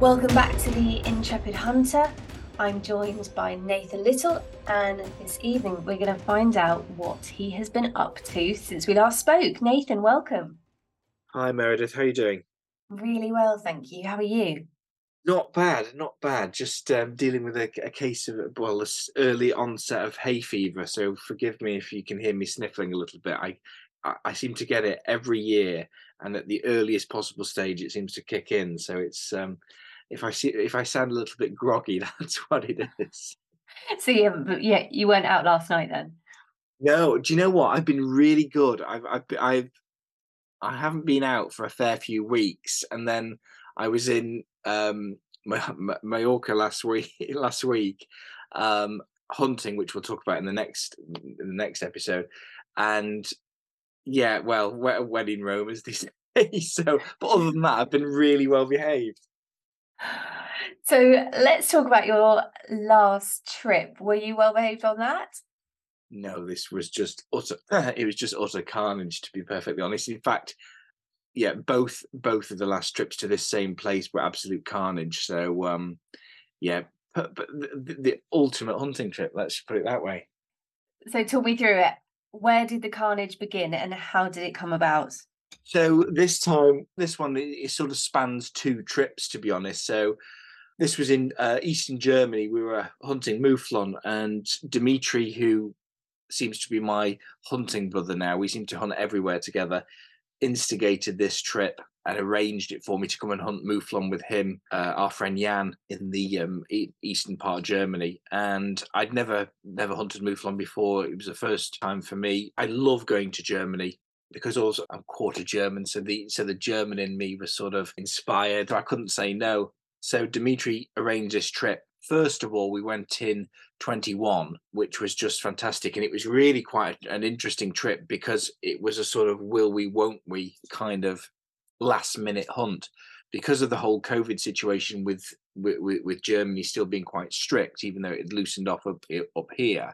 Welcome back to the Intrepid Hunter. I'm joined by Nathan Little, and this evening we're going to find out what he has been up to since we last spoke. Nathan, welcome. Hi Meredith, how are you doing? Really well, thank you. How are you? Not bad, not bad. Just um, dealing with a, a case of well, this early onset of hay fever. So forgive me if you can hear me sniffling a little bit. I, I, I seem to get it every year, and at the earliest possible stage, it seems to kick in. So it's um, if I see if I sound a little bit groggy, that's what it is. So yeah, yeah, you weren't out last night then. No, do you know what? I've been really good. I've I've I've I haven't been out for a fair few weeks, and then I was in um, Mallorca last week. Last week, um, hunting, which we'll talk about in the next in the next episode, and yeah, well, wedding Rome as they say. So, but other than that, I've been really well behaved. So let's talk about your last trip. Were you well behaved on that? No, this was just utter. It was just utter carnage, to be perfectly honest. In fact, yeah, both both of the last trips to this same place were absolute carnage. So, um, yeah, but, but the, the ultimate hunting trip. Let's put it that way. So, talk me through it. Where did the carnage begin, and how did it come about? So this time, this one it, sort of spans two trips, to be honest. So this was in uh, eastern Germany. We were hunting mouflon, and Dimitri, who seems to be my hunting brother now, we seem to hunt everywhere together, instigated this trip and arranged it for me to come and hunt mouflon with him, uh, our friend Jan, in the um, eastern part of Germany. And I'd never never hunted mouflon before. It was the first time for me. I love going to Germany because also I'm quarter German, so the so the German in me was sort of inspired. I couldn't say no. So Dimitri arranged this trip. First of all, we went in 21, which was just fantastic, and it was really quite an interesting trip because it was a sort of will we, won't we kind of last minute hunt because of the whole COVID situation with with, with Germany still being quite strict, even though it loosened off up, up here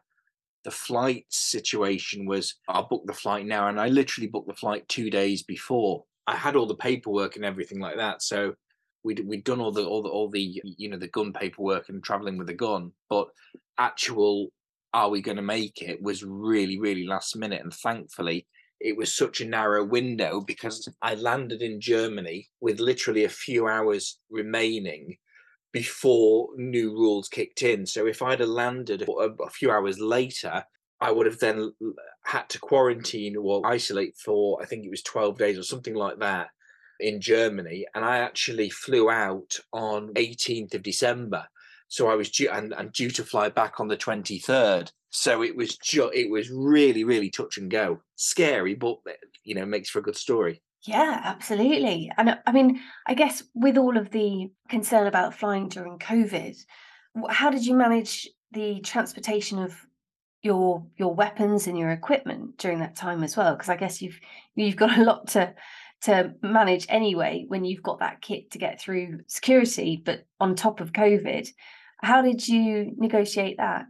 the flight situation was I'll book the flight now. And I literally booked the flight two days before. I had all the paperwork and everything like that. So we'd we'd done all the all the all the you know the gun paperwork and traveling with a gun, but actual are we going to make it was really really last minute, and thankfully it was such a narrow window because I landed in Germany with literally a few hours remaining before new rules kicked in. So if I'd have landed a, few hours later, I would have then had to quarantine or isolate for I think it was 12 days or something like that in Germany. And I actually flew out on 18th of December. So I was due and, and due to fly back on the 23rd. So it was ju- it was really, really touch and go. Scary, but eh, you know, makes for a good story. Yeah, absolutely. And uh, I mean, I guess with all of the concern about flying during COVID, how did you manage the transportation of your your weapons and your equipment during that time as well? Because I guess you've you've got a lot to to manage anyway when you've got that kit to get through security, but on top of COVID, how did you negotiate that?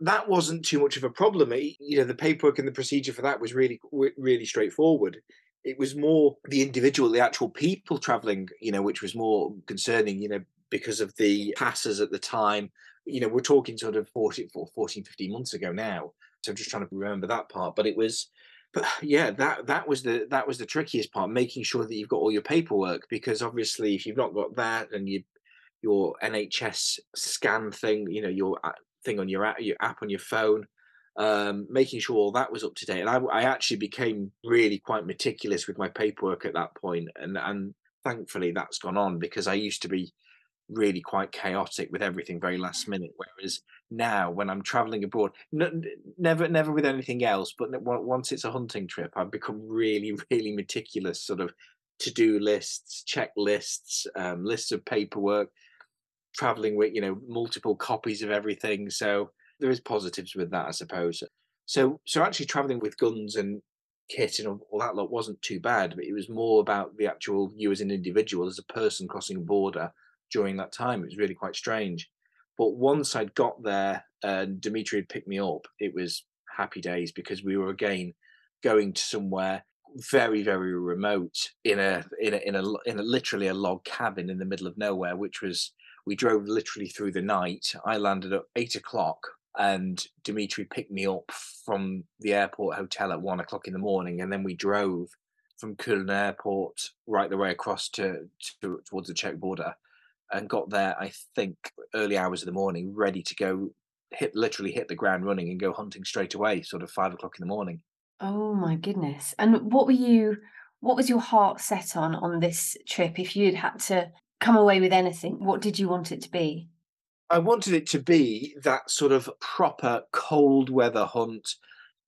That wasn't too much of a problem. You know, the paperwork and the procedure for that was really really straightforward it was more the individual, the actual people traveling, you know, which was more concerning, you know, because of the passes at the time. You know, we're talking sort of 14, 14 15 months ago now. So I'm just trying to remember that part. But it was, but yeah, that that was the that was the trickiest part, making sure that you've got all your paperwork, because obviously if you've not got that and you your NHS scan thing, you know, your uh, thing on your your app on your phone, um, making sure all that was up to date. And I, I, actually became really quite meticulous with my paperwork at that point, and and thankfully that's gone on because I used to be really quite chaotic with everything very last minute. Whereas now, when I'm traveling abroad, n- never never with anything else, but once it's a hunting trip, I've become really really meticulous, sort of to do lists, checklists, um, lists of paperwork, traveling with you know multiple copies of everything. So there is positives with that, I suppose. So, so actually traveling with guns and kit and all, that lot wasn't too bad, but it was more about the actual you as an individual, as a person crossing a border during that time. It was really quite strange. But once I'd got there and Dimitri had picked me up, it was happy days because we were again going to somewhere very very remote in a in a in a in a literally a log cabin in the middle of nowhere, which was we drove literally through the night. I landed at eight o'clock and Dimitri picked me up from the airport hotel at one o'clock in the morning, and then we drove from Köln Airport right the way across to, to towards the Czech border, and got there. I think early hours of the morning, ready to go, hit literally hit the ground running and go hunting straight away, sort of five o'clock in the morning. Oh my goodness! And what were you? What was your heart set on on this trip? If you'd had to come away with anything, what did you want it to be? I wanted it to be that sort of proper cold weather hunt,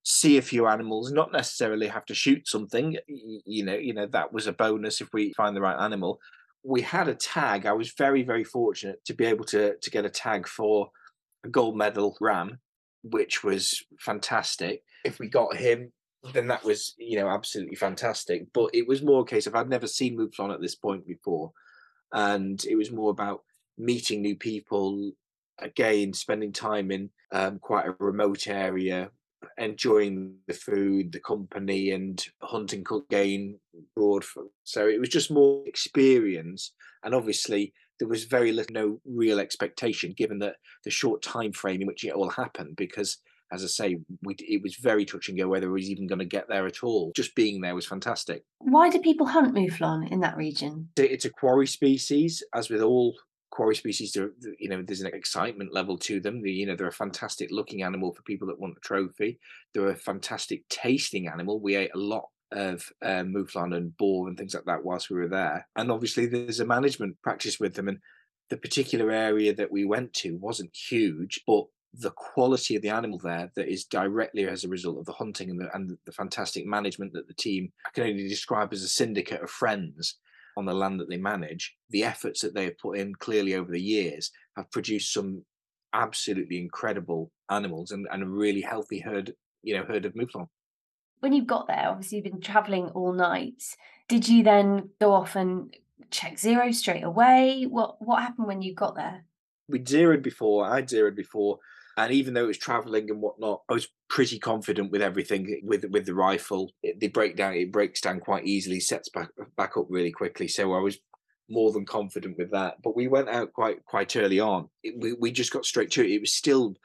see a few animals, not necessarily have to shoot something. You know, you know that was a bonus if we find the right animal. We had a tag. I was very, very fortunate to be able to to get a tag for a gold medal ram, which was fantastic. If we got him, then that was you know absolutely fantastic. But it was more a case of I'd never seen Mouflon at this point before, and it was more about meeting new people, again, spending time in um, quite a remote area, enjoying the food, the company, and hunting cook gain broad. So it was just more experience, and obviously there was very little, no real expectation, given that the short time frame in which it all happened, because. As I say, we, it was very touch and go whether we was even going to get there at all. Just being there was fantastic. Why do people hunt mouflon in that region? It's a quarry species, as with all quarry species you know there's an excitement level to them. The, you know they're a fantastic looking animal for people that want a trophy. They're a fantastic tasting animal. We ate a lot of um, mouflon and boar and things like that whilst we were there. And obviously there's a management practice with them and the particular area that we went to wasn't huge but the quality of the animal there that is directly as a result of the hunting and the, and the fantastic management that the team I can only describe as a syndicate of friends on the land that they manage, the efforts that they have put in clearly over the years have produced some absolutely incredible animals and, and a really healthy herd, you know, herd of mouflon. When you got there, obviously you've been traveling all night. Did you then go off and check zero straight away? What what happened when you got there? We zeroed before. I zeroed before and even though it was traveling and whatnot, I was pretty confident with everything eh, with with the rifle. It, they break down, it breaks down quite easily, sets back back up really quickly. So I was more than confident with that. But we went out quite quite early on. It, we we just got straight to it. It was still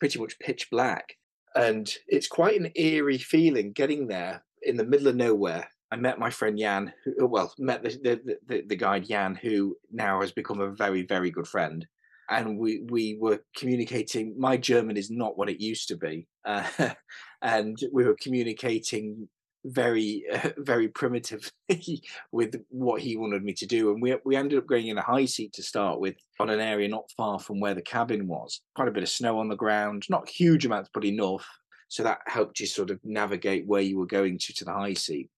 pretty much pitch black, and it's quite an eerie feeling getting there in the middle of nowhere. I met my friend Jan, who, well, met the, the, the, the guide Jan, who now has become a very, very good friend and we we were communicating. My German is not what it used to be, uh, and we were communicating very uh, very primitively with what he wanted me to do and we we ended up going in a high seat to start with on an area not far from where the cabin was quite a bit of snow on the ground not huge amounts but enough so that helped you sort of navigate where you were going to to the high seat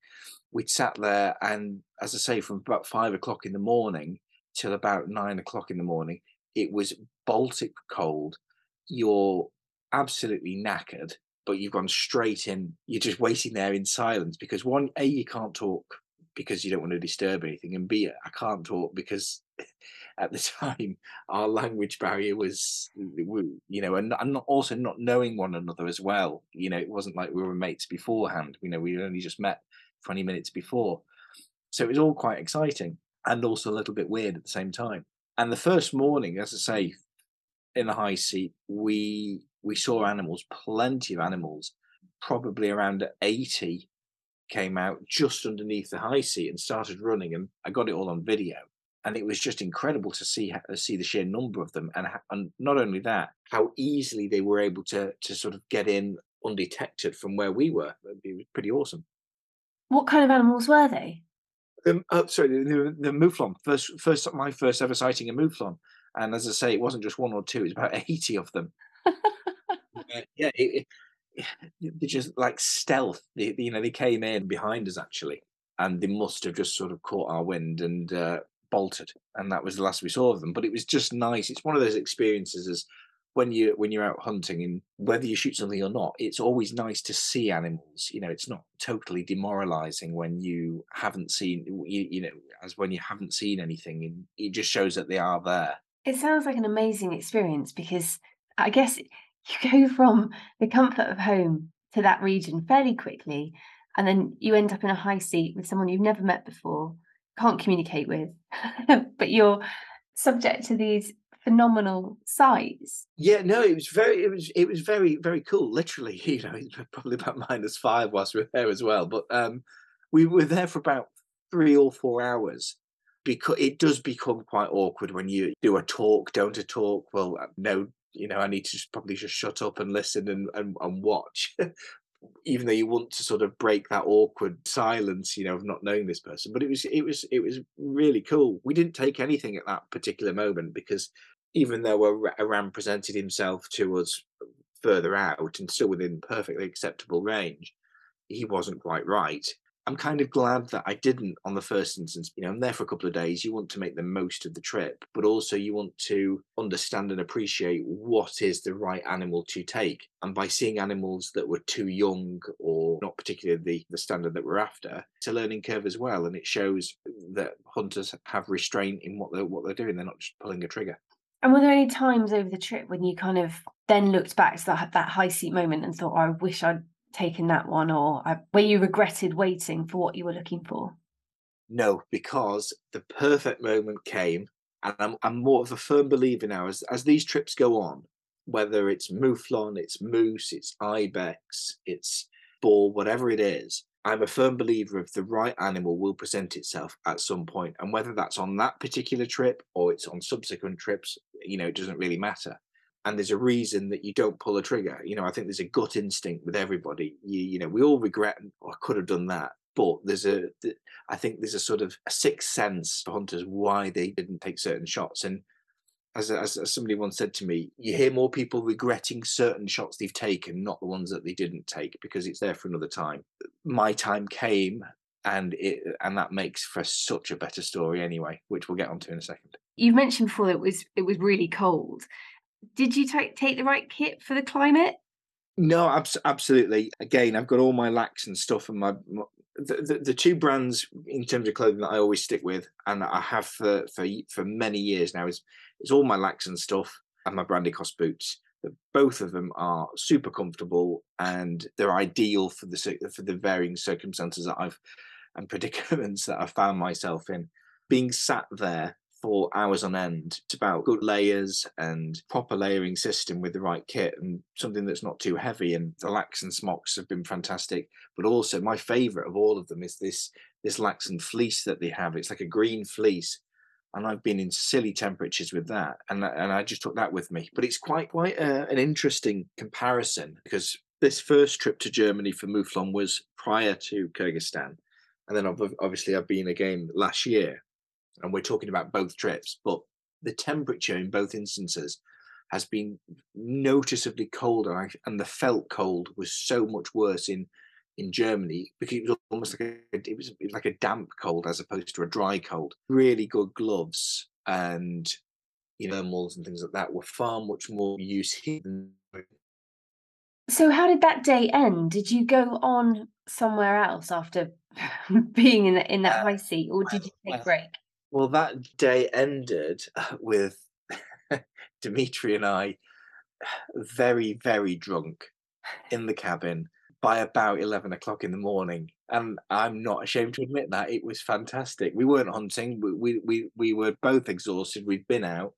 we'd sat there and as i say from about five o'clock in the morning till about nine o'clock in the morning it was Baltic cold. You're absolutely knackered, but you've gone straight in. You're just waiting there in silence because one, A, you can't talk because you don't want to disturb anything, and B, I can't talk because at the time our language barrier was, you know, and, and also not knowing one another as well. You know, it wasn't like we were mates beforehand. You know, we only just met 20 minutes before. So it was all quite exciting and also a little bit weird at the same time. And the first morning, as I say, in the high seat, we we saw animals, plenty of animals, probably around 80 came out just underneath the high seat and started running and I got it all on video. And it was just incredible to see uh, see the sheer number of them. And and not only that how easily they were able to to sort of get in undetected from where we were. It was pretty awesome. What kind of animals were they the, uh, sorry, the, the Mouflon. First, first, my first ever sighting of Mouflon, and as I say, it wasn't just one or two; it's about eighty of them. uh, yeah, it, it, they're just like stealth. They, you know, they came in behind us actually, and they must have just sort of caught our wind and uh, bolted, and that was the last we saw of them. But it was just nice. It's one of those experiences as when you when you're out hunting and whether you shoot something or not it's always nice to see animals you know it's not totally demoralizing when you haven't seen you, you know as when you haven't seen anything and it just shows that they are there. It sounds like an amazing experience because i guess you go from the comfort of home to that region fairly quickly and then you end up in a high seat with someone you've never met before, can't communicate with, but you're subject to these phenomenal size. Yeah, no, it was very, it was, it was very, very cool. Literally, you know, probably about minus five whilst we were there as well. But um, we were there for about three or four hours because it does become quite awkward when you do a talk, don't a talk. Well, uh, no, you know, I need to just probably just shut up and listen and and, and watch. even though you want to sort of break that awkward silence you know of not knowing this person but it was it was it was really cool we didn't take anything at that particular moment because even though a ram presented himself to us further out and still within perfectly acceptable range, he wasn't quite right. I'm kind of glad that I didn't on the first instance. You know, I'm there for a couple of days. You want to make the most of the trip, but also you want to understand and appreciate what is the right animal to take. And by seeing animals that were too young or not particularly the, the standard that we're after, it's a learning curve as well. And it shows that hunters have restraint in what they're what they're doing. They're not just pulling a trigger. And were there any times over the trip when you kind of then looked back to that that high seat moment and thought, oh, "I wish I'd taken that one," or uh, where you regretted waiting for what you were looking for? No, because the perfect moment came, and I'm, I'm more of a firm believer now as as these trips go on, whether it's mouflon, it's moose, it's ibex, it's boar, whatever it is. I'm a firm believer of the right animal will present itself at some point, and whether that's on that particular trip or it's on subsequent trips, you know, it doesn't really matter. And there's a reason that you don't pull a trigger. You know, I think there's a gut instinct with everybody. You, you know, we all regret, oh, I could have done that. But there's a, I think there's a sort of a sixth sense for hunters why they didn't take certain shots. And as, as, as somebody once said to me, you hear more people regretting certain shots they've taken, not the ones that they didn't take, because it's there for another time. My time came, and it and that makes for such a better story anyway, which we'll get onto in a second. You mentioned before it was it was really cold. Did you take take the right kit for the climate? No, abs- absolutely. Again, I've got all my Laksen stuff, and my, my the, the, the two brands in terms of clothing that I always stick with, and I have for for for many years now is it's all my Laksen stuff and my Brandecosse boots. Both of them are super comfortable and they're ideal for the for the varying circumstances that I've and predicaments that I've found myself in. Being sat there for hours on end. It's about good layers and proper layering system with the right kit and something that's not too heavy. And the Laksen smocks have been fantastic. But also my favourite of all of them is this this Laksen fleece that they have. It's like a green fleece and I've been in silly temperatures with that, and and I just took that with me. But it's quite quite a, an interesting comparison because this first trip to Germany for Mouflon was prior to Kyrgyzstan, and then obviously I've been again last year, and we're talking about both trips, but the temperature in both instances has been noticeably colder, and the felt cold was so much worse in in Germany because it was almost like a, it was, like a damp cold as opposed to a dry cold. Really good gloves and you know thermals and things like that were far much more use here than. So how did that day end? Did you go on somewhere else after being in the, in that uh, high seat, or did you take a break? Well, that day ended uh, with Dimitri and I uh, very, very drunk in the cabin by about 11 o'clock in the morning. And I'm not ashamed to admit that it was fantastic. We weren't hunting, we, we, we were both exhausted. We'd been out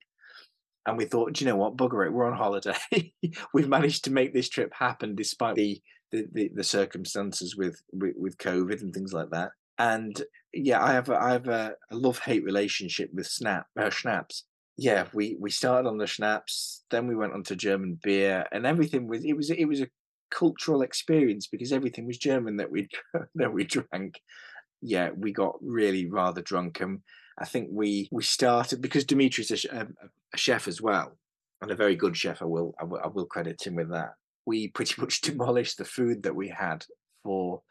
and we thought, do you know what, bugger it, we're on holiday. We've managed to make this trip happen despite the, the, the, the circumstances with, with, with COVID and things like that. And yeah, I have a, I have a, a love hate relationship with snap uh, schnapps. Yeah, we we started on the schnapps, then we went on to German beer, and everything was it was it was a cultural experience because everything was German that we that we drank. Yeah, we got really rather drunk, and I think we we started because Dimitri's a, um, a, chef as well, and a very good chef. I will, I will I will credit him with that. We pretty much demolished the food that we had for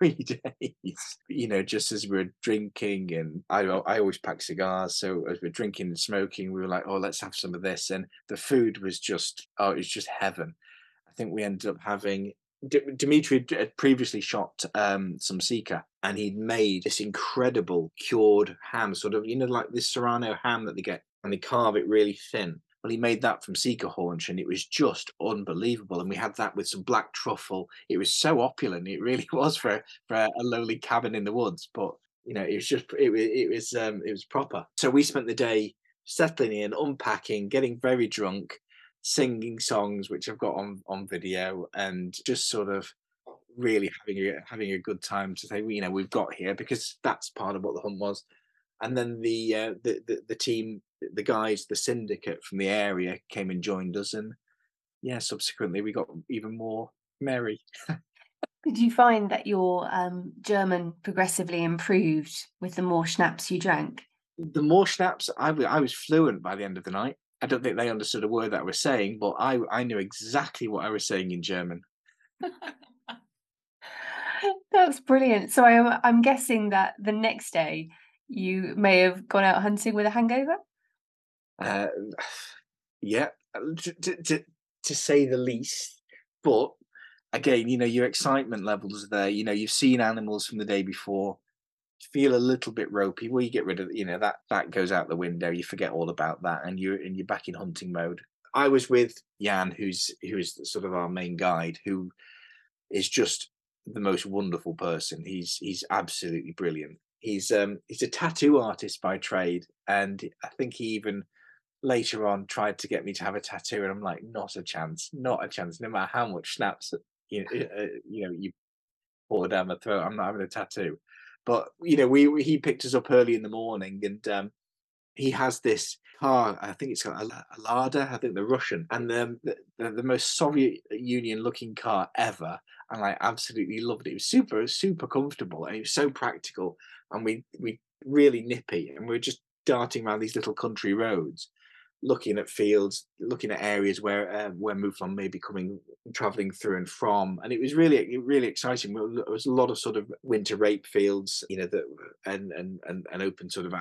three days. You know, just as we are drinking, and I I always pack cigars, so as we're drinking and smoking, we were like, oh, let's have some of this, and the food was just oh, it was just heaven. I think we ended up having D- Dimitri had previously shot um, some Sika and he'd made this incredible cured ham, sort of, you know, like this Serrano ham that they get and they carve it really thin. Well, he made that from Sika haunch, and it was just unbelievable. And we had that with some black truffle. It was so opulent. It really was for for a lowly cabin in the woods. But you know, it was just it was it was um, it was proper. So we spent the day settling in, unpacking, getting very drunk, singing songs which I've got on on video, and just sort of really having a having a good time to say, you know, we've got here because that's part of what the hunt was and then the, uh, the, the the team, the guys, the syndicate from the area came and joined us, and yeah, subsequently we got even more merry. Did you find that your um, German progressively improved with the more schnapps you drank? The more schnapps, I, I was fluent by the end of the night. I don't think they understood a word that I was saying, but I, I knew exactly what I was saying in German. That's brilliant. So I'm, I'm guessing that the next day you may have gone out hunting with a hangover? Uh, yeah, uh, to, to, to say the least. But again, you know, your excitement levels are there. You know, you've seen animals from the day before. Feel a little bit ropey. Well, you get rid of, you know, that that goes out the window. You forget all about that, and you're and you're back in hunting mode. I was with Jan, who's who is sort of our main guide, who is just the most wonderful person. He's he's absolutely brilliant he's um he's a tattoo artist by trade, and I think he even later on tried to get me to have a tattoo, and I'm like, not a chance, not a chance. No matter how much schnapps you know, uh, you know you pour down my throat, I'm not having a tattoo. But you know, we he picked us up early in the morning, and um, he has this car. I think it's got a, a Lada. I think the Russian, and the, the, the most Soviet Union looking car ever. And I absolutely loved it. It was super super comfortable, and it was so practical and we we really nippy, and we are just darting around these little country roads, looking at fields, looking at areas where uh, where mouflon may be coming traveling through and from, and it was really really exciting. There was a lot of sort of winter rape fields, you know, that and and and, and open sort of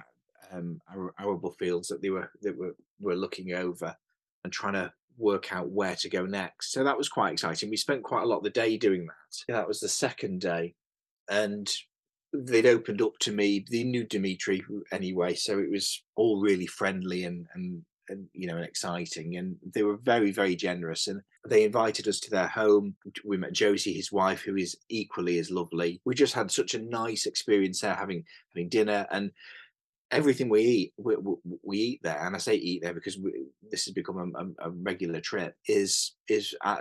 um, arable fields that they were that were were looking over and trying to work out where to go next. So that was quite exciting. We spent quite a lot of the day doing that. That was the second day, and they'd opened up to me. They knew Dimitri anyway, so it was all really friendly and and and you know and exciting. And they were very very generous, and they invited us to their home. We met Josie, his wife, who is equally as lovely. We just had such a nice experience there, having having dinner and everything we eat we, we, eat there and i say eat there because we, this has become a, a, regular trip is is uh,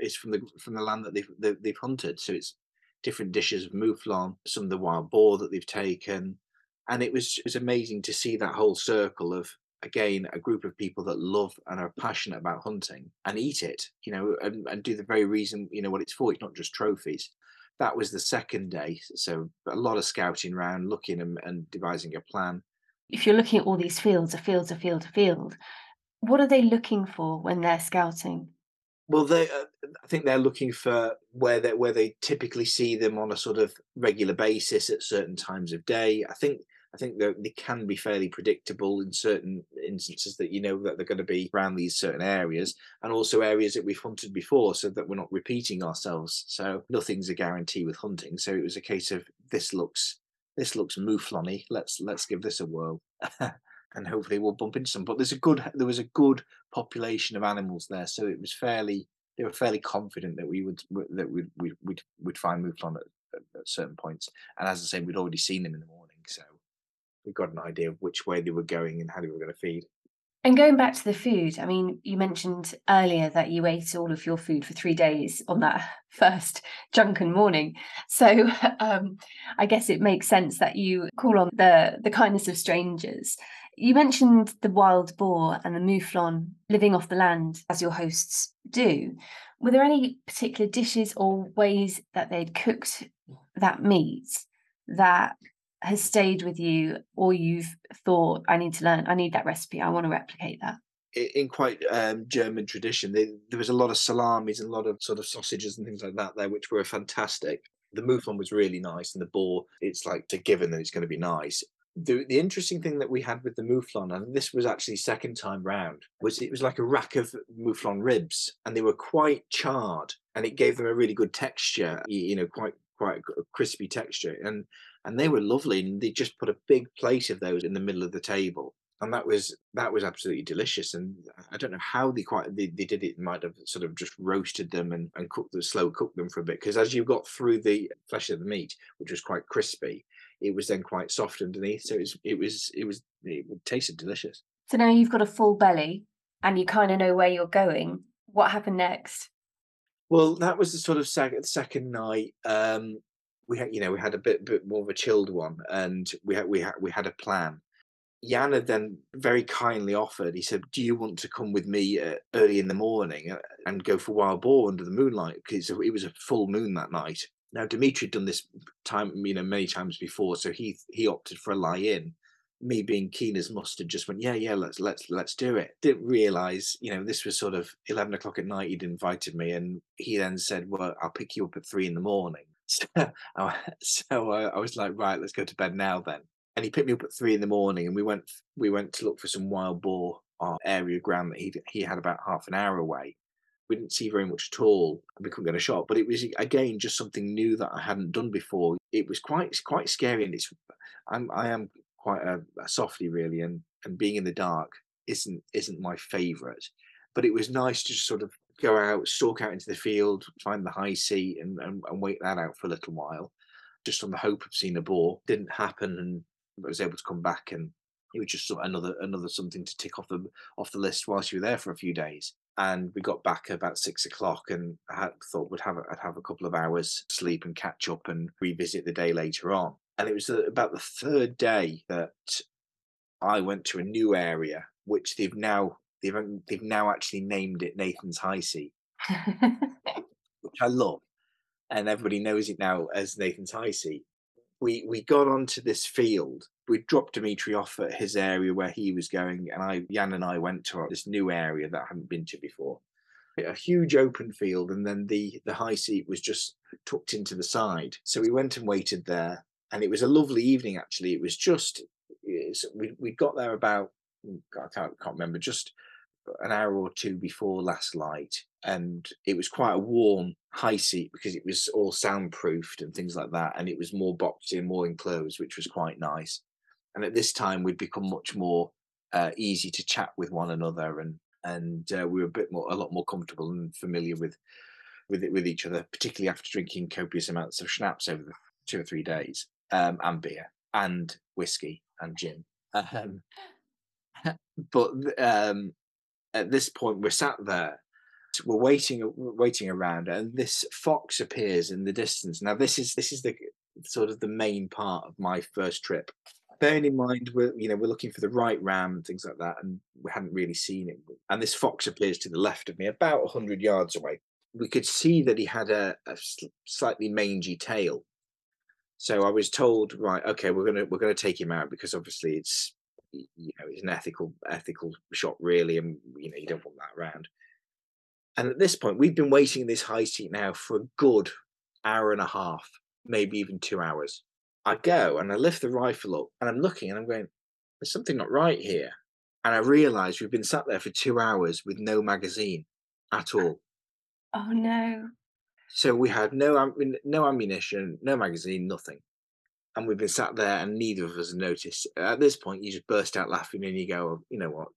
is from the from the land that they've they've hunted so it's different dishes of mouflon, some of the wild boar that they've taken. And it was, it was amazing to see that whole circle of, again, a group of people that love and are passionate about hunting and eat it, you know, and, and do the very reason, you know, what it's for. It's not just trophies. That was the second day. So a lot of scouting around, looking and, and devising a plan. If you're looking at all these fields, a field, a field, a field, what are they looking for when they're scouting? Well, they, uh, I think they're looking for where they where they typically see them on a sort of regular basis at certain times of day. I think I think they can be fairly predictable in certain instances that you know that they're going to be around these certain areas and also areas that we've hunted before, so that we're not repeating ourselves. So nothing's a guarantee with hunting. So it was a case of this looks this looks mouflony. Let's let's give this a whirl. and hopefully we'll bump into some. But there's a good there was a good population of animals there, so it was fairly they were fairly confident that we would that we'd we'd we'd, find mouflon at, at, certain points. And as I say, we'd already seen them in the morning, we got an idea of which way they were going and how they were going to feed. And going back to the food, I mean, you mentioned earlier that you ate all of your food for three days on that first drunken morning. So um, I guess it makes sense that you call on the the kindness of strangers. You mentioned the wild boar and the mouflon living off the land as your hosts do. Were there any particular dishes or ways that they'd cooked that meat that has stayed with you or you've thought, I need to learn, I need that recipe, I want to replicate that? in quite um, German tradition, they, there was a lot of salamis and a lot of sort of sausages and things like that there, which were fantastic. The mouflon was really nice, and the boar, it's like a given that it's going to be nice the the interesting thing that we had with the mouflon, and this was actually second time round, was it was like a rack of mouflon ribs, and they were quite charred, and it gave them a really good texture, you know, quite quite a crispy texture, and and they were lovely, and they just put a big plate of those in the middle of the table, and that was that was absolutely delicious. And I don't know how they quite they, they did it. Might have sort of just roasted them and, and cooked them, slow cooked them for a bit. Because as you got through the flesh of the meat, which was quite crispy, it was then quite soft underneath. So it was it was it was it tasted delicious. So now you've got a full belly and you kind of know where you're going. What happened next? Well, that was the sort of second second night. Um, we had, you know, we had a bit bit more of a chilled one, and we had we had we had a plan. Yana then very kindly offered. He said, "Do you want to come with me uh, early in the morning uh, and go for wild boar under the moonlight?" Because it was a full moon that night. Now Dimitri had done this time, you know, many times before, so he he opted for a lie in. Me being keen as mustard, just went, "Yeah, yeah, let's let's let's do it." Didn't realize, you know, this was sort of eleven o'clock at night. He'd invited me, and he then said, "Well, I'll pick you up at three in the morning." So, so uh, I was like, "Right, let's go to bed now then." and he picked me up at three in the morning and we went we went to look for some wild boar our area ground that he he had about half an hour away. We didn't see very much at all and we couldn't get a shot but it was again just something new that i hadn't done before. It was quite quite scary and it's i'm i am quite a, a softy really and and being in the dark isn't isn't my favorite but it was nice to just sort of go out stalk out into the field find the high seat and, and, and wait that out for a little while just on the hope of seeing a boar didn't happen and I was able to come back and it was just another another something to tick off the off the list whilst you were there for a few days. And we got back about six o'clock, and I thought would have I'd have a couple of hours sleep and catch up and revisit the day later on. And it was about the third day that I went to a new area, which they've now they've um, they've now actually named it Nathan's High Seat, which I love, and everybody knows it now as Nathan's High Seat we we got onto this field. We dropped Dimitri off at his area where he was going, and I, Jan and I went to this new area that I hadn't been to before. A huge open field, and then the the high seat was just tucked into the side. So we went and waited there, and it was a lovely evening. Actually, it was just we we got there about mm, I can't, can't remember just an hour or two before last light, and it was quite a warm high seat because it was all soundproofed and things like that, and it was more boxed in, more enclosed, which was quite nice. And at this time, we'd become much more uh, easy to chat with one another, and and uh, we were a bit more, a lot more comfortable and familiar with with it with each other, particularly after drinking copious amounts of schnapps over the two or three days, um, and beer and whiskey and gin. Um, but um, at this point, we're sat there we're waiting waiting around and this fox appears in the distance. Now this is this is the sort of the main part of my first trip. Bearing in mind we're you know we're looking for the right ram and things like that and we hadn't really seen it. And this fox appears to the left of me about 100 yards away. We could see that he had a, a slightly mangy tail. So i was told right okay we're gonna we're gonna take him out because obviously it's you know it's an ethical ethical shot really and you know you don't want that around and at this point, we've been waiting in this high seat now for a good hour and a half, maybe even two hours. I go and I lift the rifle up and I'm looking and I'm going, there's something not right here. And I realize we've been sat there for two hours with no magazine at uh, all. Oh no. So we had no no ammunition, no magazine, nothing. And we've been sat there and neither of us noticed. At this point, you just burst out laughing and you go, you know what?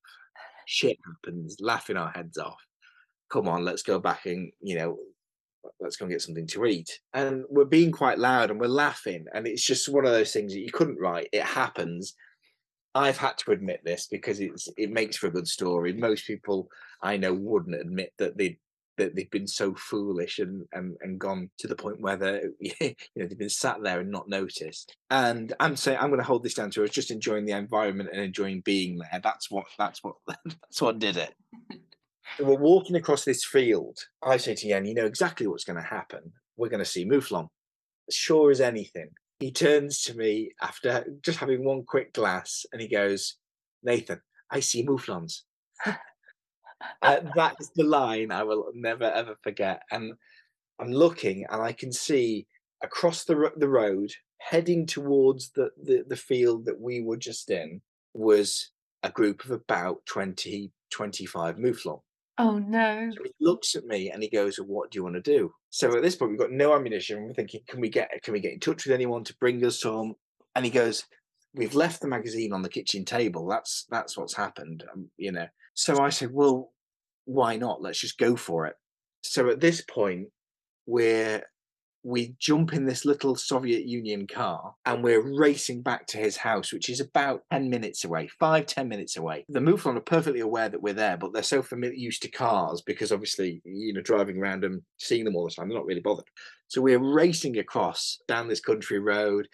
Shit happens, laughing our heads off come on, let's go back and, you know, let's go and get something to eat. And we're being quite loud and we're laughing. And it's just one of those things that you couldn't write. It happens. I've had to admit this because it's it makes for a good story. Most people I know wouldn't admit that they that they've been so foolish and, and and gone to the point where they you know they've been sat there and not noticed. And I'm saying I'm going to hold this down to us just enjoying the environment and enjoying being there. That's what that's what that's what did it we're walking across this field. I say to Jan, you know exactly what's going to happen. We're going to see Mouflon. Sure as anything. He turns to me after just having one quick glass and he goes, Nathan, I see Mouflons. Uh, that is the line I will never ever forget. And I'm looking and I can see across the, the road, heading towards the, the, the field that we were just in, was a group of about 20, 25 Mouflon. Oh no. So he looks at me and he goes, What do you want to do? So at this point we've got no ammunition. We're thinking, can we get can we get in touch with anyone to bring us some? And he goes, we've left the magazine on the kitchen table. That's that's what's happened, um, you know. So I said, well, why not? Let's just go for it. So at this point, we're we jump in this little Soviet Union car and we're racing back to his house, which is about 10 minutes away, five ten minutes away. The Mouflon are perfectly aware that we're there, but they're so familiar used to cars because obviously, you know, driving around and seeing them all the time, they're not really bothered. So we're racing across down this country road,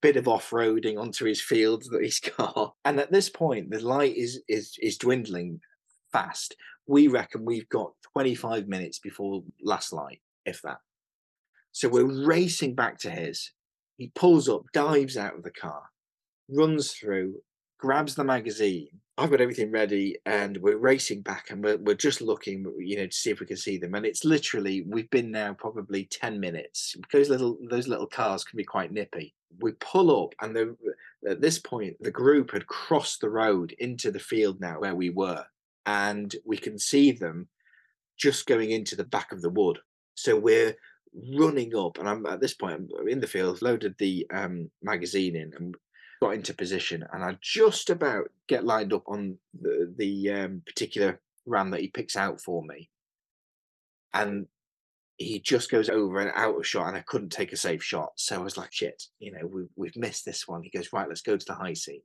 bit of off-roading onto his fields that he's got. And at this point, the light is is is dwindling fast. We reckon we've got 25 minutes before last light, if that. So we're racing back to his. He pulls up, dives out of the car, runs through, grabs the magazine. I've got everything ready, and we're racing back, and we're, we're just looking, you know, to see if we can see them. And it's literally we've been now probably ten minutes. Those little those little cars can be quite nippy. We pull up, and the, at this point, the group had crossed the road into the field now where we were, and we can see them just going into the back of the wood. So we're running up, and I'm at this point I'm in the field, loaded the um, magazine in, and got into position, and I just about get lined up on the the um, particular ram that he picks out for me, and he just goes over and out of shot, and I couldn't take a safe shot, so I was like, shit, you know, we've we've missed this one. He goes, right, let's go to the high seat.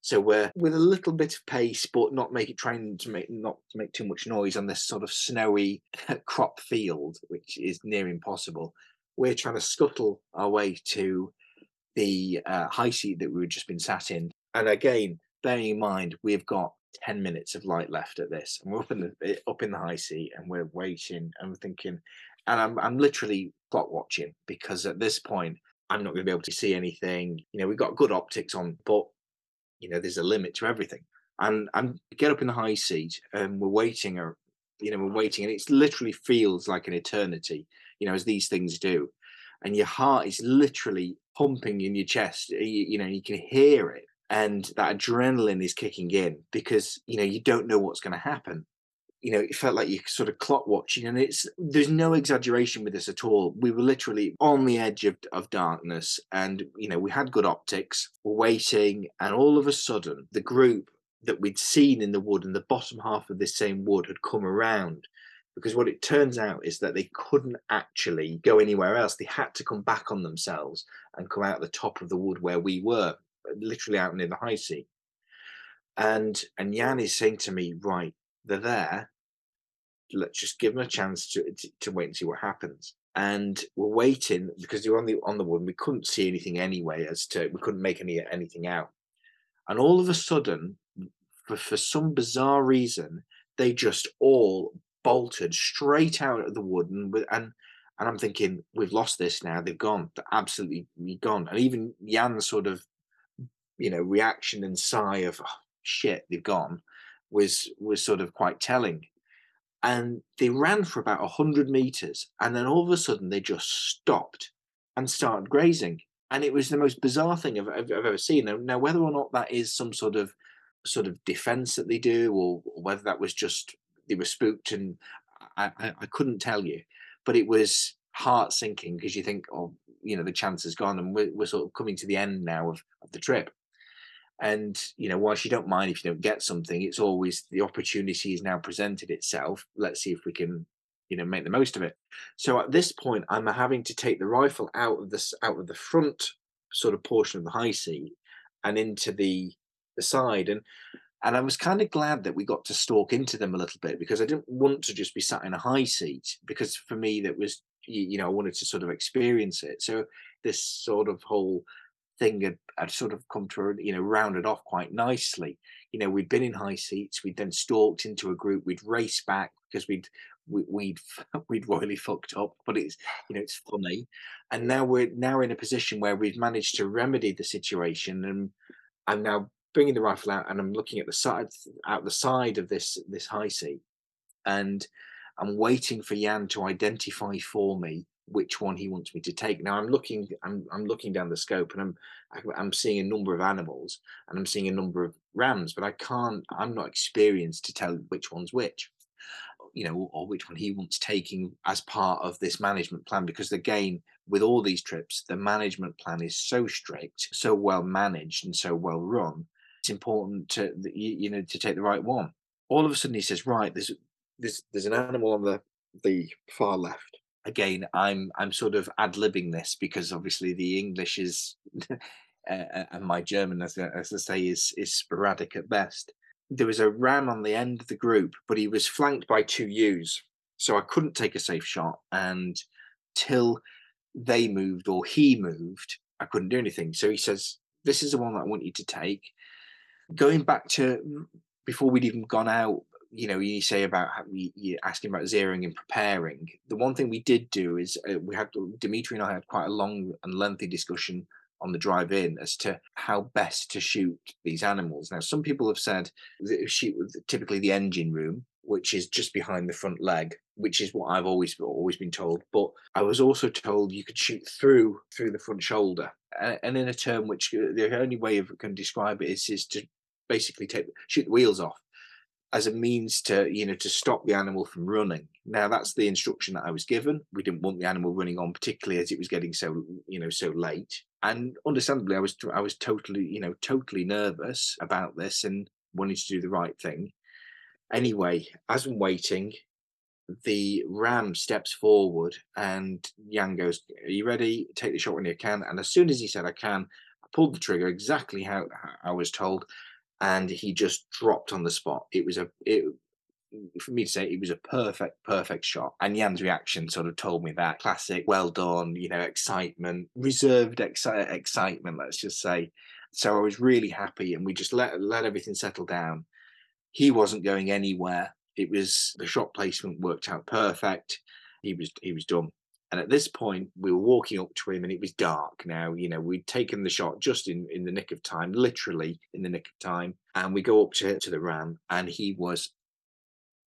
So we're with a little bit of pace, but not make it trying to make not to make too much noise on this sort of snowy crop field, which is near impossible. We're trying to scuttle our way to the uh, high seat that we've just been sat in. And again, bearing in mind we've got 10 minutes of light left at this, and we're up in the eh, up in the high seat and we're waiting and we're thinking, and I'm I'm literally clock watching because at this point I'm not going to be able to see anything. You know, we've got good optics on, but you know, there's a limit to everything. And I'm get up in the high seat and we're waiting or you know, we're waiting and it literally feels like an eternity, you know, as these things do. And your heart is literally pumping in your chest. You, you know, you can hear it. And that adrenaline is kicking in because, you know, you don't know what's going to happen you know, it felt like you sort of clock watching, and it's there's no exaggeration with this at all. We were literally on the edge of, of darkness, and you know, we had good optics, we're waiting, and all of a sudden, the group that we'd seen in the wood and the bottom half of this same wood had come around. Because what it turns out is that they couldn't actually go anywhere else. They had to come back on themselves and come out the top of the wood where we were, literally out near the high sea. And and Jan is saying to me, right, they're there let's just give them a chance to, to, to wait and see what happens. And we're waiting because you're on the on the one. We couldn't see anything anyway, as to we couldn't make any anything out. And all of a sudden, for, for some bizarre reason, they just all bolted straight out of the wood and and and I'm thinking we've lost this now. They've gone. They're absolutely gone. And even Jan's sort of you know reaction and sigh of oh, shit they've gone was was sort of quite telling. And they ran for about 100 meters and then all of a sudden they just stopped and started grazing. And it was the most bizarre thing I've, I've, I've ever seen. Now whether or not that is some sort of sort of defense that they do or, or whether that was just they were spooked and I, I, I couldn't tell you. But it was heart sinking because you think oh you know the chance is gone and we're, we're sort of coming to the end now of, of the trip and you know, whilst you don't mind if you don't get something, it's always the opportunity has now presented itself. Let's see if we can, you know, make the most of it. So at this point, I'm having to take the rifle out of this out of the front sort of portion of the high seat and into the the side and and I was kind of glad that we got to stalk into them a little bit because I didn't want to just be sat in a high seat because for me that was you know I wanted to sort of experience it. So this sort of whole thing had, had sort of come to you know rounded off quite nicely. You know, we'd been in high seats, we'd then stalked into a group, we'd race back because we'd we, we'd we'd royally fucked up, but it's you know it's funny, and now we're now in a position where we've managed to remedy the situation, and I'm now bringing the rifle out, and I'm looking at the side out the side of this this high seat, and I'm waiting for Jan to identify for me which one he wants me to take. Now I'm looking, I'm I'm looking down the scope, and I'm I'm seeing a number of animals, and I'm seeing a number of rams, but I can't. I'm not experienced to tell which one's which, you know, or which one he wants taking as part of this management plan. Because again, with all these trips, the management plan is so strict, so well managed, and so well run. It's important to you, know to take the right one. All of a sudden, he says, "Right, there's there's there's an animal on the the far left." Again, I'm I'm sort of ad libbing this because obviously the English is uh, and my German, as, as I say, is is sporadic at best. There was a ram on the end of the group, but he was flanked by two ewes, so I couldn't take a safe shot. And till they moved or he moved, I couldn't do anything. So he says, "This is the one that I want you to take." Going back to before we'd even gone out, you know, you say about you asking about zeroing and preparing. The one thing we did do is uh, we had Dimitri and I had quite a long and lengthy discussion on the drive in as to how best to shoot these animals. Now, some people have said shoot typically the engine room, which is just behind the front leg, which is what I've always always been told. But I was also told you could shoot through through the front shoulder, and in a term which uh, the only way I can describe it is is to basically take shoot the wheels off as a means to you know to stop the animal from running. Now that's the instruction that i was given. We didn't want the animal running on particularly as it was getting so you know so late. And understandably i was i was totally you know totally nervous about this and wanting to do the right thing. Anyway as i'm waiting the ram steps forward and Jan goes, Are you ready? Take the shot when you can. And as soon as he said, I can, I pulled the trigger exactly how I was told and he just dropped on the spot. It was a it for me to say it was a perfect, perfect shot. And Jan's reaction sort of told me that classic, well done, you know, excitement, reserved exci- excitement, let's just say. So I was really happy, and we just let let everything settle down. He wasn't going anywhere. It was the shot placement worked out perfect. He was he was done. And at this point, we were walking up to him and it was dark now. You know, we'd taken the shot just in, in the nick of time, literally in the nick of time. And we go up to, to the ram and he was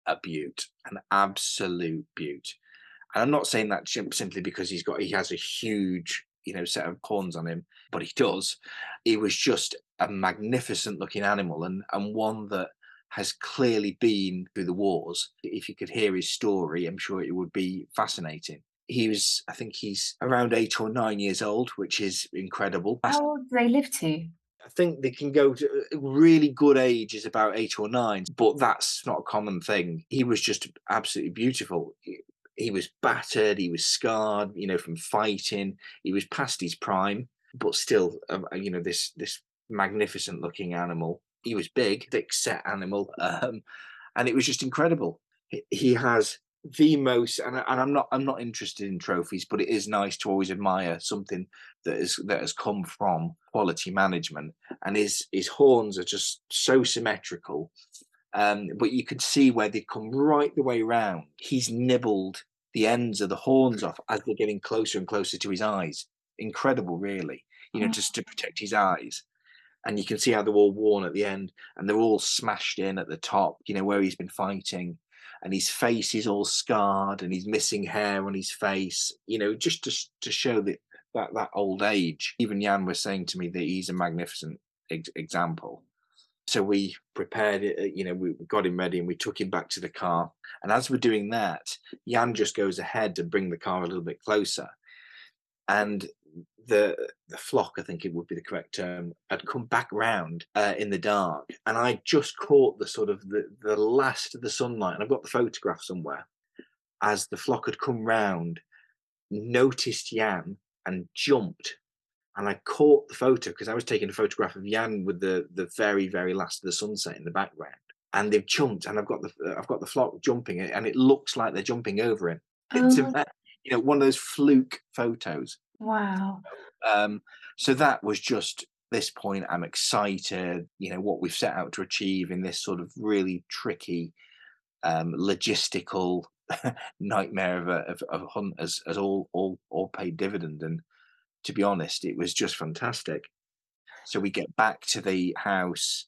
a beaut, an absolute beaut. And I'm not saying that simply because he's got, he has a huge, you know, set of horns on him, but he does. He was just a magnificent looking animal and, and one that has clearly been through the wars. If you could hear his story, I'm sure it would be fascinating he was i think he's around eight or nine years old which is incredible. How old do they live to? I think they can go to a really good age is about eight or nine but that's not a common thing. He was just absolutely beautiful. He was battered he was scarred you know from fighting. He was past his prime but still um, you know this this magnificent looking animal. He was big thick set animal um, and it was just incredible. He has the most and, and i'm not i'm not interested in trophies but it is nice to always admire something that is that has come from quality management and his his horns are just so symmetrical um, but you can see where they come right the way around he's nibbled the ends of the horns off as they're getting closer and closer to his eyes. Incredible really you know mm. just to protect his eyes. And you can see how they're all worn at the end and they're all smashed in at the top you know where he's been fighting and his face is all scarred and he's missing hair on his face you know just to, to show that that that old age. Even jan was saying to me that he's a magnificent ex- example. So we prepared it uh, you know we got him ready and we took him back to the car. And as we're doing that jan just goes ahead to bring the car a little bit closer. And the the flock, I think it would be the correct term, had come back round uh, in the dark, and I just caught the sort of the the last of the sunlight, and I've got the photograph somewhere. As the flock had come round, noticed Jan and jumped, and I caught the photo because I was taking a photograph of Jan with the the very very last of the sunset in the background, and they've jumped, and I've got the I've got the flock jumping, and it looks like they're jumping over him. It's a, oh. you know one of those fluke photos Wow. Um, so that was just this point. I'm excited, you know, what we've set out to achieve in this sort of really tricky, um, logistical nightmare of a, of, a hunt as, as all, all, all paid dividend. And to be honest, it was just fantastic. So we get back to the house,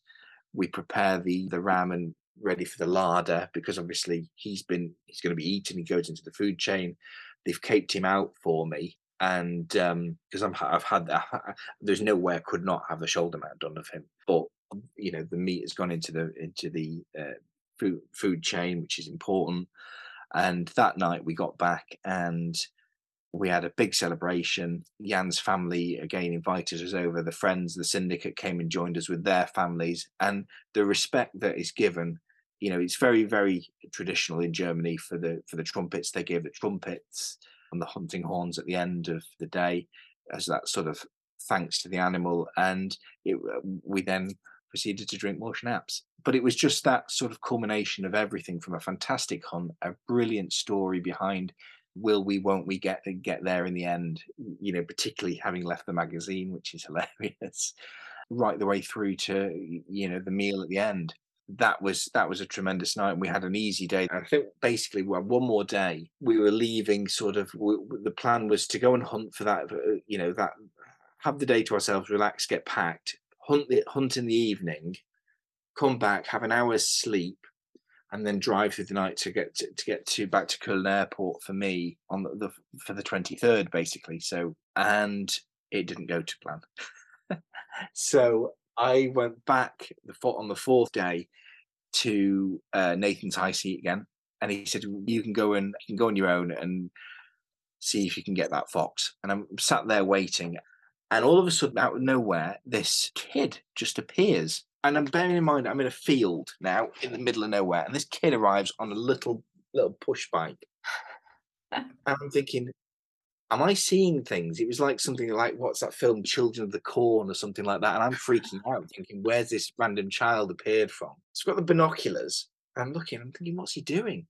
we prepare the, the ram and ready for the larder because obviously he's been, he's going to be eaten. He goes into the food chain. They've caped him out for me and because um, I've had that, there's no way I could not have a shoulder mount done of him. But you know, the meat has gone into the into the uh, food food chain, which is important. And that night we got back and we had a big celebration. Jan's family again invited us over. The friends, the syndicate came and joined us with their families, and the respect that is given. You know, it's very, very traditional in Germany for the for the trumpets. They give the trumpets and the hunting horns at the end of the day as that sort of thanks to the animal, and it, uh, we then proceeded to drink more schnapps. But it was just that sort of culmination of everything from a fantastic hunt, a brilliant story behind will we won't we get get there in the end? you know particularly having left the magazine which is hilarious right the way through to you know the meal at the end that was that was a tremendous night and we had an easy day. I think basically we had one more day. We were leaving sort of we, the plan was to go and hunt for that uh, you know that have the day to ourselves relax get packed hunt the hunt in the evening come back have an hour's sleep and then drive through the night to get to, to get to back to Köln Airport for me on the, the for the 23rd basically so and it didn't go to plan. So I went back the on the fourth day to uh, Nathan's high seat again and he said you can go and you can go on your own and see if you can get that fox and I'm sat there waiting and all of a sudden out of nowhere this kid just appears and I'm bearing in mind I'm in a field now in the middle of nowhere, and this kid arrives on a little little push bike. and I'm thinking, am I seeing things? It was like something like what's that film, Children of the Corn, or something like that. And I'm freaking out, thinking, where's this random child appeared from? He's got the binoculars. I'm looking, I'm thinking, what's he doing?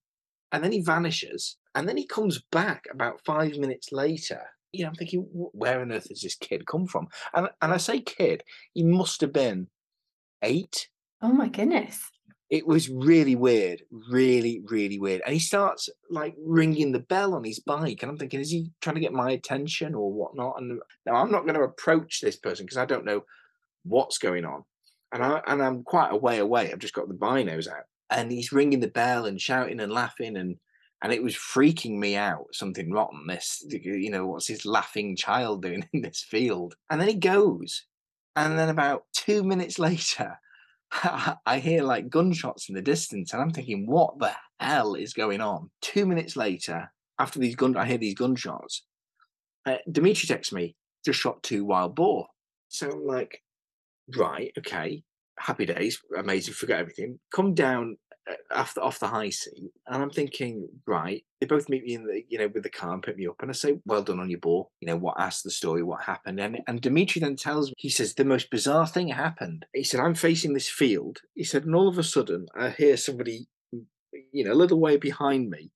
And then he vanishes. And then he comes back about five minutes later. You know, I'm thinking, where on earth has this kid come from? And and I say kid, he must have been eight. Oh my goodness. It was really weird, really, really weird. And he starts like ringing the bell on his bike. And I'm thinking, is he trying to get my attention or whatnot? And now I'm not going to approach this person because I don't know what's going on. And, I, and I'm quite a way away. I've just got the binos out. And he's ringing the bell and shouting and laughing. And and it was freaking me out something rotten this you know what's this laughing child doing in this field and then he goes and then about two minutes later, I hear like gunshots in the distance, and I'm thinking, what the hell is going on? Two minutes later, after these gun, I hear these gunshots. Uh, Dimitri texts me, just shot two wild boar. So I'm like, right, okay, happy days, amazing, forget everything. Come down off the, off the high seat, and I'm thinking, right, they both meet me in the, you know, with the car and pick me up, and I say, well done on your ball. You know, what asked the story, what happened, and and Dimitri then tells me, he says, the most bizarre thing happened. He said, I'm facing this field. He said, and all of a sudden, I hear somebody, you know, a little way behind me,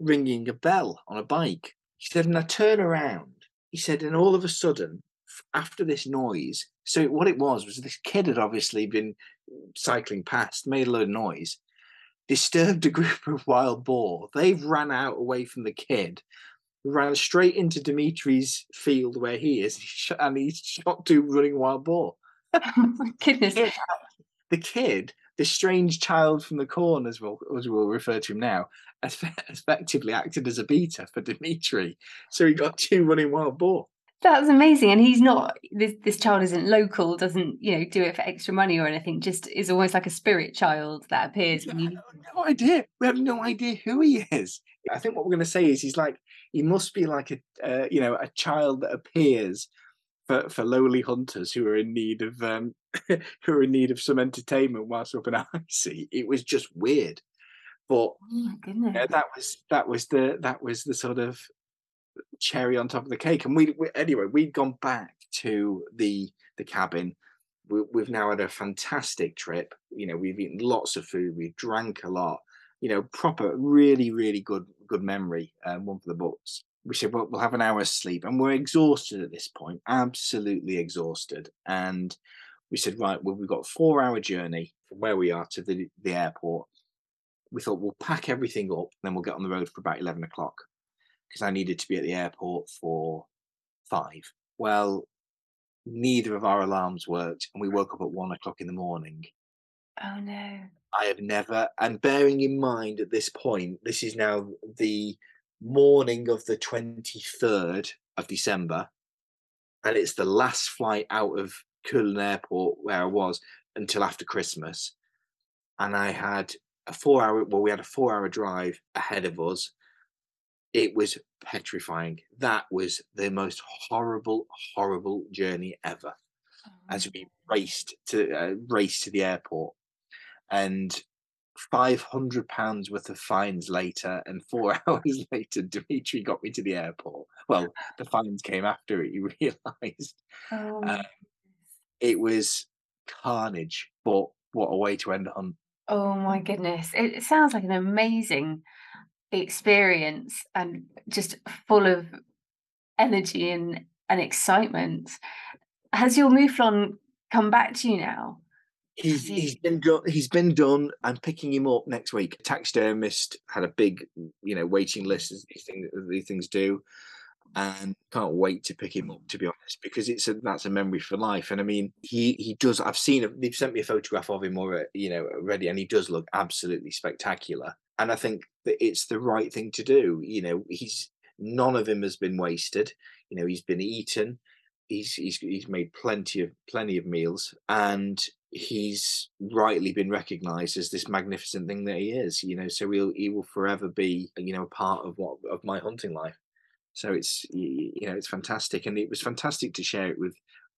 ringing a bell on a bike. He said, and I turn around. He said, and all of a sudden, after this noise, so what it was was this kid had obviously been cycling past, made a load of noise, disturbed a group of wild boar. They've ran out away from the kid, ran straight into Dimitri's field where he is, and he shot two running wild boar. oh my goodness. The kid, the strange child from the corn, as we'll, as we'll refer to him now, effectively acted as a beater for Dimitri. So he got two running wild boar. That's amazing. And he's not this this child isn't local, doesn't, you know, do it for extra money or anything, just is almost like a spirit child that appears when you no idea. We have no idea who he is. I think what we're gonna say is he's like he must be like a uh, you know, a child that appears for, for lowly hunters who are in need of um who are in need of some entertainment whilst up in seat. It was just weird. But oh yeah, that was that was the that was the sort of cherry on top of the cake. And we, we anyway, we'd gone back to the the cabin. We, we've now had a fantastic trip. You know, we've eaten lots of food. We've drank a lot. You know, proper, really, really good good memory. Um, one for the books. We said, well, we'll have an hour's sleep, and we're exhausted at this point, absolutely exhausted. And we said, right, well, we've got a four hour journey from where we are to the, the airport. We thought we'll pack everything up, then we'll get on the road for about 11 o'clock because I needed to be at the airport for five. Well, neither of our alarms worked, and we woke up at one o'clock in the morning. Oh no. I have never, and bearing in mind at this point, this is now the morning of the 23rd of December, and it's the last flight out of Köln Airport where I was until after Christmas. And I had a four hour, well, we had a four hour drive ahead of us it was petrifying. That was the most horrible, horrible journey ever. As we raced to uh, raced to the airport, and five hundred pounds worth of fines later, and four hours later, Dimitri got me to the airport. Well, the fines came after it. You realised Oh, uh, it was carnage, but what a way to end a hunt. oh my goodness. It, it sounds like an amazing experience and just full of energy and, and excitement. Has your mouflon come back to you now? He's he- he's been done. He's been done. I'm picking him up next week. Taxidermist had a big, you know, waiting list as these things as these things do, and can't wait to pick him up. To be honest, because it's a that's a memory for life. And I mean, he he does. I've seen. They've sent me a photograph of him already. You know, already, and he does look absolutely spectacular. And I think that it's the right thing to do. You know, he's none of him has been wasted. You know, he's been eaten. He's he's he's made plenty of plenty of meals, and he's rightly been recognised as this magnificent thing that he is. You know, so he'll he will forever be you know a part of what of my hunting life. So it's you know it's fantastic, and it was fantastic to share it with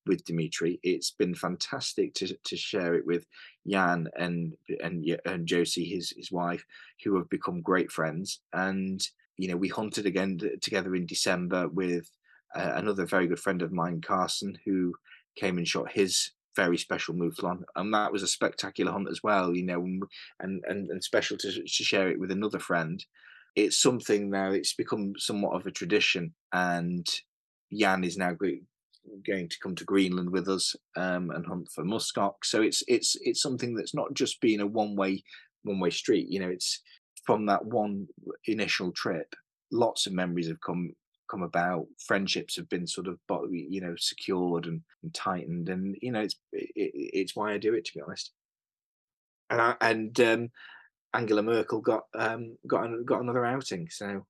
with Dimitri. It's been fantastic to to share it with Jan and and and Josie, his his wife, who have become great friends. And you know, we hunted again together in December with uh, another very good friend of mine, Carson, who came and shot his very special mouflon, and that was a spectacular hunt as well. You know, and and and, special to, to share it with another friend. It's something now. It's become somewhat of a tradition, and Jan is now going to come to Greenland with us um, and hunt for muskox. So it's it's it's something that's not just been a one way one way street. You know, it's from that one initial trip. Lots of memories have come come about. Friendships have been sort of you know secured and, and tightened, and you know it's it, it- it's why I do it to be honest. And I, and um, Angela Merkel got um, got got another outing, so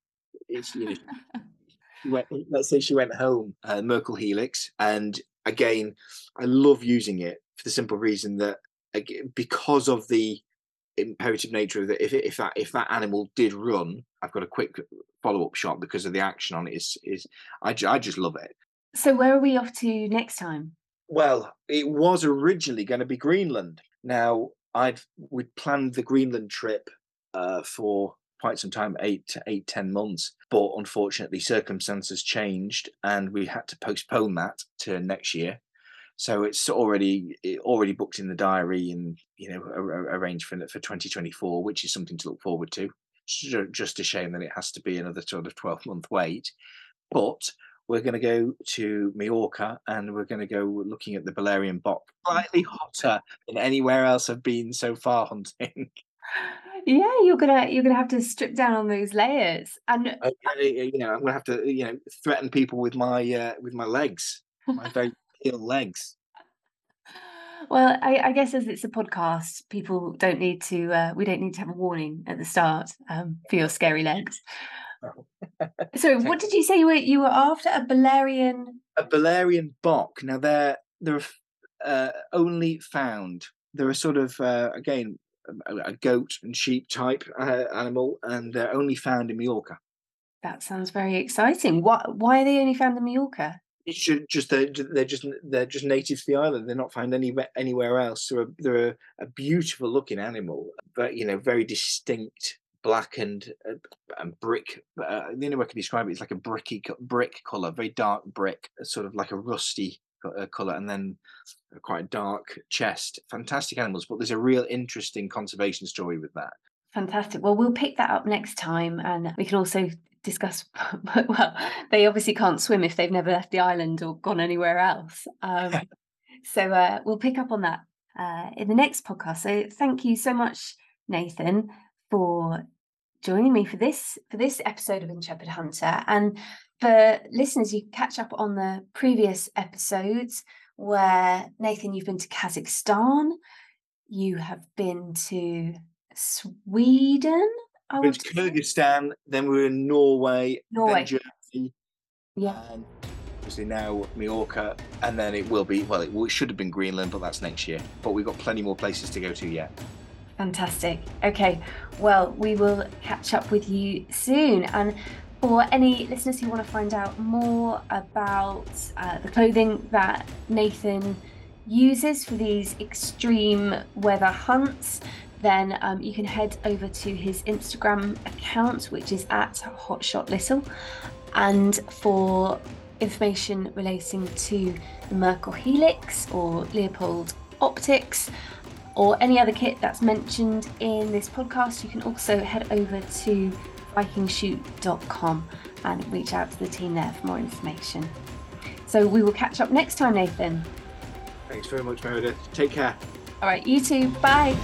it's you know went, let's say she went home, uh, Merkel Helix, and again, I love using it for the simple reason that because of the imperative nature of that, if it, if that if that animal did run, I've got a quick follow up shot because of the action on it. Is is I, I just love it. So, where are we off to next time? Well, it was originally going to be Greenland. Now, I'd we'd planned the Greenland trip uh, for quite some time, eight to eight, ten months. But unfortunately, circumstances changed, and we had to postpone that to next year. So it's already already booked in the diary, and you know arranged for for 2024, which is something to look forward to. Ju- Just a shame that it has to be another sort of 12 month wait. But we're going to go to Majorca and we're going to go looking at the Balerian Bock, slightly hotter than anywhere else I've been so far hunting. Yeah, you're gonna you're gonna have to strip down on those layers. And you know, I'm to have to, you know, threaten people with my uh, with my legs, my very ill legs. well, I, I guess as it's a podcast, people don't need to. Uh, we don't need to have a warning at the start um, for your scary legs. So, what did you say you were you were after a Balerian? A Balerian Bock. Now they're they're uh, only found. They're a sort of uh, again a, goat and sheep type uh, animal, and they're only found in Majorca. That sounds very exciting. Why why are they only found in Mallorca? It should just they're, they're just they're just native to the island. They're not found anywhere anywhere else. They're a, they're a, a beautiful looking animal, but you know very distinct blackened uh, and brick. Uh, the only way I can describe it is like a bricky brick color, very dark brick, sort of like a rusty color, and then quite a dark chest. Fantastic animals, but there's a real interesting conservation story with that. Fantastic. Well, we'll pick that up next time, and we can also discuss. well, they obviously can't swim if they've never left the island or gone anywhere else. Um, so uh, we'll pick up on that uh, in the next podcast. So thank you so much, Nathan, for joining me for this for this episode of Intrepid Hunter. And for listeners, you can catch up on the previous episodes where Nathan, you've been to Kazakhstan, you have been to Sweden. I We went to Kyrgyzstan, then we were in Norway, Norway. then Germany, Yeah. and obviously now Majorca, and then it will be well, it, it should have been Greenland, but that's next year. But we've got plenty more places to go to yet. Fantastic. Okay, well, we will catch up with you soon. And For any listeners who want to find out more about uh, the clothing that Nathan uses for these extreme weather hunts, then um, you can head over to his Instagram account, which is at HotShotLittle. And for information relating to the Merkel Helix or Leupold Optics, or any other kit that's mentioned in this podcast, you can also head over to vikingshoot.com and reach out to the team there for more information. So we will catch up next time, Nathan. Thanks very much, Meredith. Take care. All right, you too. Bye.